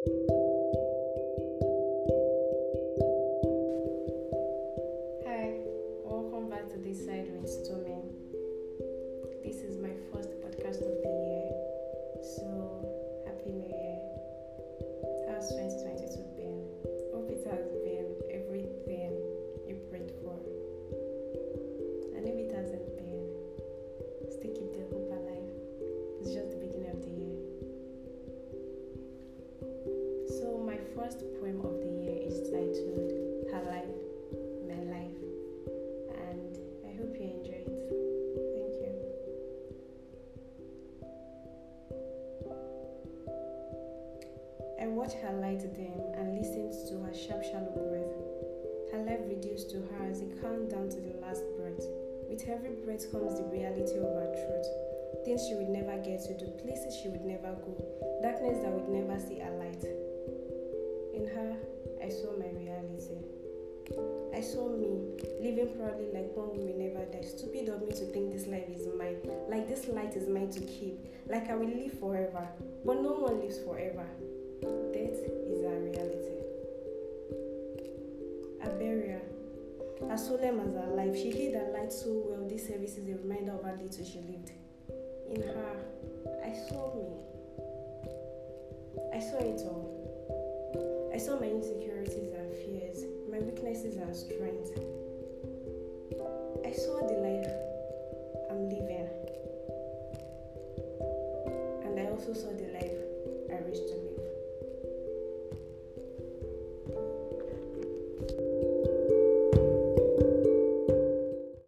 Hi, welcome back to this side with Storming. This is my first poem of the year is titled Her Life, My Life, and I hope you enjoy it. Thank you. I watch her light dim and listened to her sharp, shallow breath. Her life reduced to her as a countdown to the last breath. With every breath comes the reality of her truth. Things she would never get to do, places she would never go, darkness that would never see a light. In her, I saw my reality. I saw me living proudly like one who will never die. Stupid of me to think this life is mine, like this light is mine to keep, like I will live forever. But no one lives forever. Death is our reality. A barrier. As solemn as her life, she hid her light so well. This service is a reminder of how little she lived. In her, I saw me. I saw it all. I saw my insecurities and fears, my weaknesses and strengths. I saw the life I'm living. And I also saw the life I wish to